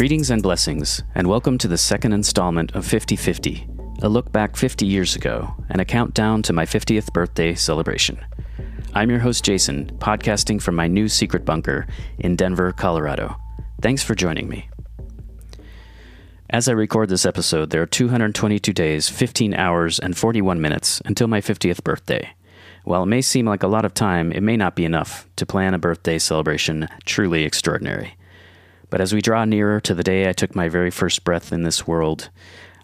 Greetings and blessings, and welcome to the second installment of 5050, a look back 50 years ago and a countdown to my 50th birthday celebration. I'm your host, Jason, podcasting from my new secret bunker in Denver, Colorado. Thanks for joining me. As I record this episode, there are 222 days, 15 hours, and 41 minutes until my 50th birthday. While it may seem like a lot of time, it may not be enough to plan a birthday celebration truly extraordinary. But as we draw nearer to the day I took my very first breath in this world,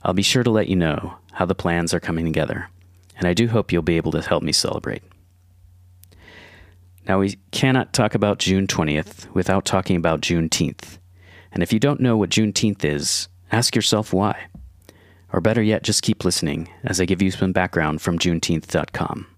I'll be sure to let you know how the plans are coming together, and I do hope you'll be able to help me celebrate. Now, we cannot talk about June 20th without talking about Juneteenth. And if you don't know what Juneteenth is, ask yourself why. Or better yet, just keep listening as I give you some background from Juneteenth.com.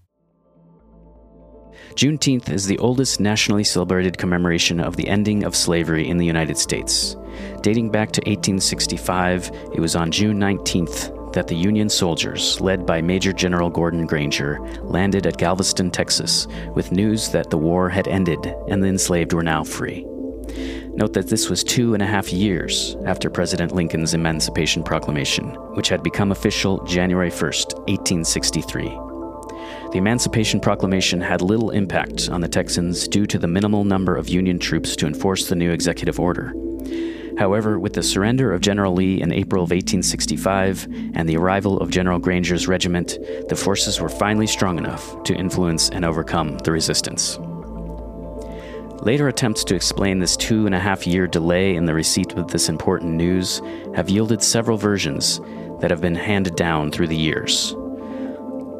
Juneteenth is the oldest nationally celebrated commemoration of the ending of slavery in the United States. Dating back to 1865, it was on June 19th that the Union soldiers, led by Major General Gordon Granger, landed at Galveston, Texas, with news that the war had ended and the enslaved were now free. Note that this was two and a half years after President Lincoln's Emancipation Proclamation, which had become official January 1, 1863. The Emancipation Proclamation had little impact on the Texans due to the minimal number of Union troops to enforce the new executive order. However, with the surrender of General Lee in April of 1865 and the arrival of General Granger's regiment, the forces were finally strong enough to influence and overcome the resistance. Later attempts to explain this two and a half year delay in the receipt of this important news have yielded several versions that have been handed down through the years.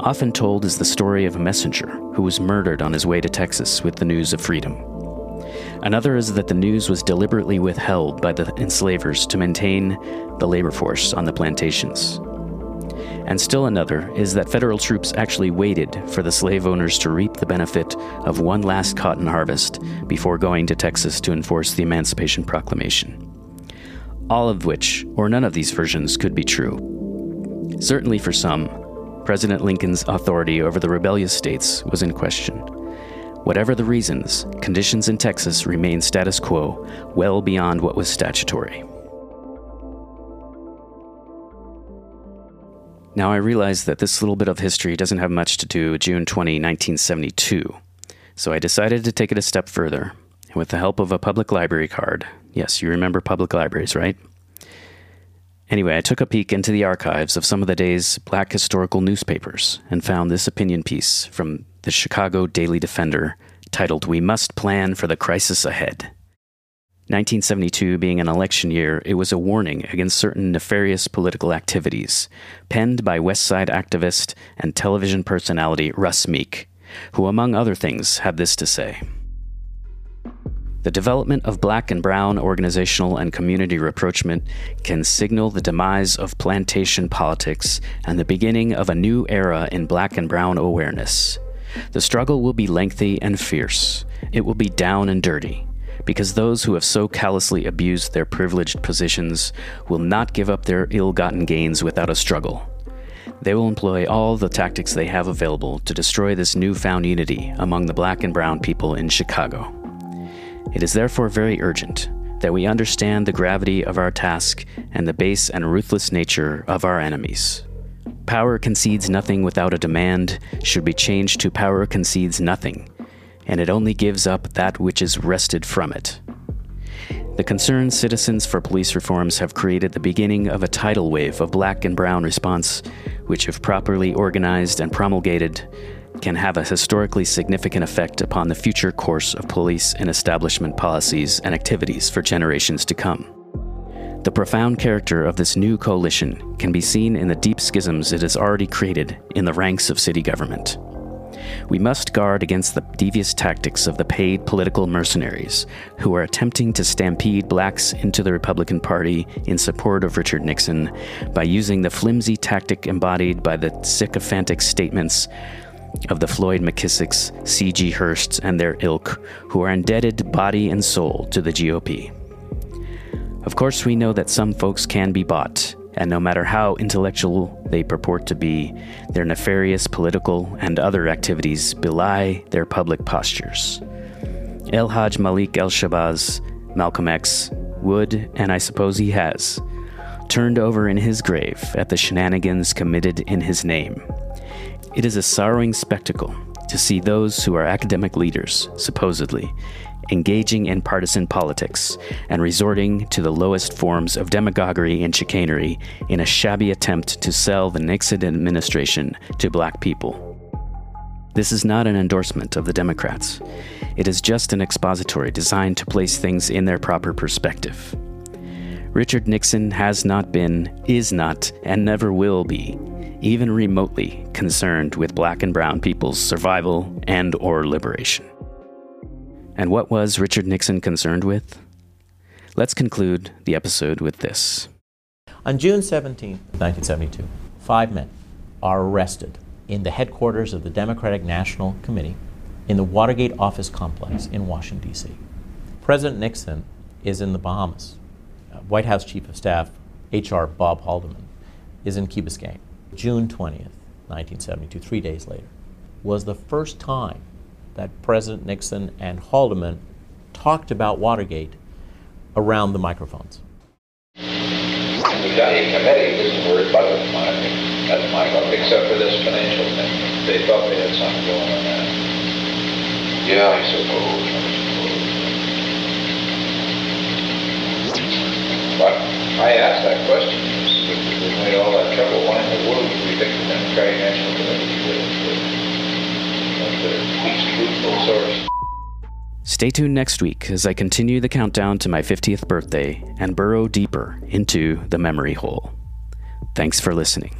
Often told is the story of a messenger who was murdered on his way to Texas with the news of freedom. Another is that the news was deliberately withheld by the enslavers to maintain the labor force on the plantations. And still another is that federal troops actually waited for the slave owners to reap the benefit of one last cotton harvest before going to Texas to enforce the Emancipation Proclamation. All of which, or none of these versions, could be true. Certainly for some, President Lincoln's authority over the rebellious states was in question. Whatever the reasons, conditions in Texas remained status quo, well beyond what was statutory. Now, I realize that this little bit of history doesn't have much to do with June 20, 1972, so I decided to take it a step further. And with the help of a public library card, yes, you remember public libraries, right? Anyway, I took a peek into the archives of some of the day's black historical newspapers and found this opinion piece from the Chicago Daily Defender titled We Must Plan for the Crisis Ahead. 1972 being an election year, it was a warning against certain nefarious political activities, penned by West Side activist and television personality Russ Meek, who, among other things, had this to say. The development of black and brown organizational and community rapprochement can signal the demise of plantation politics and the beginning of a new era in black and brown awareness. The struggle will be lengthy and fierce. It will be down and dirty because those who have so callously abused their privileged positions will not give up their ill gotten gains without a struggle. They will employ all the tactics they have available to destroy this newfound unity among the black and brown people in Chicago. It is therefore very urgent that we understand the gravity of our task and the base and ruthless nature of our enemies. Power concedes nothing without a demand should be changed to power concedes nothing and it only gives up that which is wrested from it. The concerned citizens for police reforms have created the beginning of a tidal wave of black and brown response, which, if properly organized and promulgated, can have a historically significant effect upon the future course of police and establishment policies and activities for generations to come. The profound character of this new coalition can be seen in the deep schisms it has already created in the ranks of city government. We must guard against the devious tactics of the paid political mercenaries who are attempting to stampede blacks into the Republican Party in support of Richard Nixon by using the flimsy tactic embodied by the sycophantic statements of the Floyd McKissicks, C.G. Hursts, and their ilk, who are indebted body and soul to the GOP. Of course, we know that some folks can be bought, and no matter how intellectual they purport to be, their nefarious political and other activities belie their public postures. El Haj Malik El Shabazz, Malcolm X, would, and I suppose he has, turned over in his grave at the shenanigans committed in his name. It is a sorrowing spectacle to see those who are academic leaders, supposedly, engaging in partisan politics and resorting to the lowest forms of demagoguery and chicanery in a shabby attempt to sell the Nixon administration to black people. This is not an endorsement of the Democrats. It is just an expository designed to place things in their proper perspective. Richard Nixon has not been, is not, and never will be even remotely concerned with black and brown people's survival and or liberation. And what was Richard Nixon concerned with? Let's conclude the episode with this. On June 17, 1972, five men are arrested in the headquarters of the Democratic National Committee in the Watergate office complex in Washington, D.C. President Nixon is in the Bahamas. Uh, White House Chief of Staff H.R. Bob Haldeman is in Key Biscayne. June 20th, 1972, three days later, was the first time that President Nixon and Haldeman talked about Watergate around the microphones. The county committee was worried about the money. That's my fault, except for this financial thing. They thought they had something going on there. Yeah, I suppose, I suppose. But I asked that question. If we made all that trouble, why in the world the? Stay tuned next week as I continue the countdown to my 50th birthday and burrow deeper into the memory hole. Thanks for listening.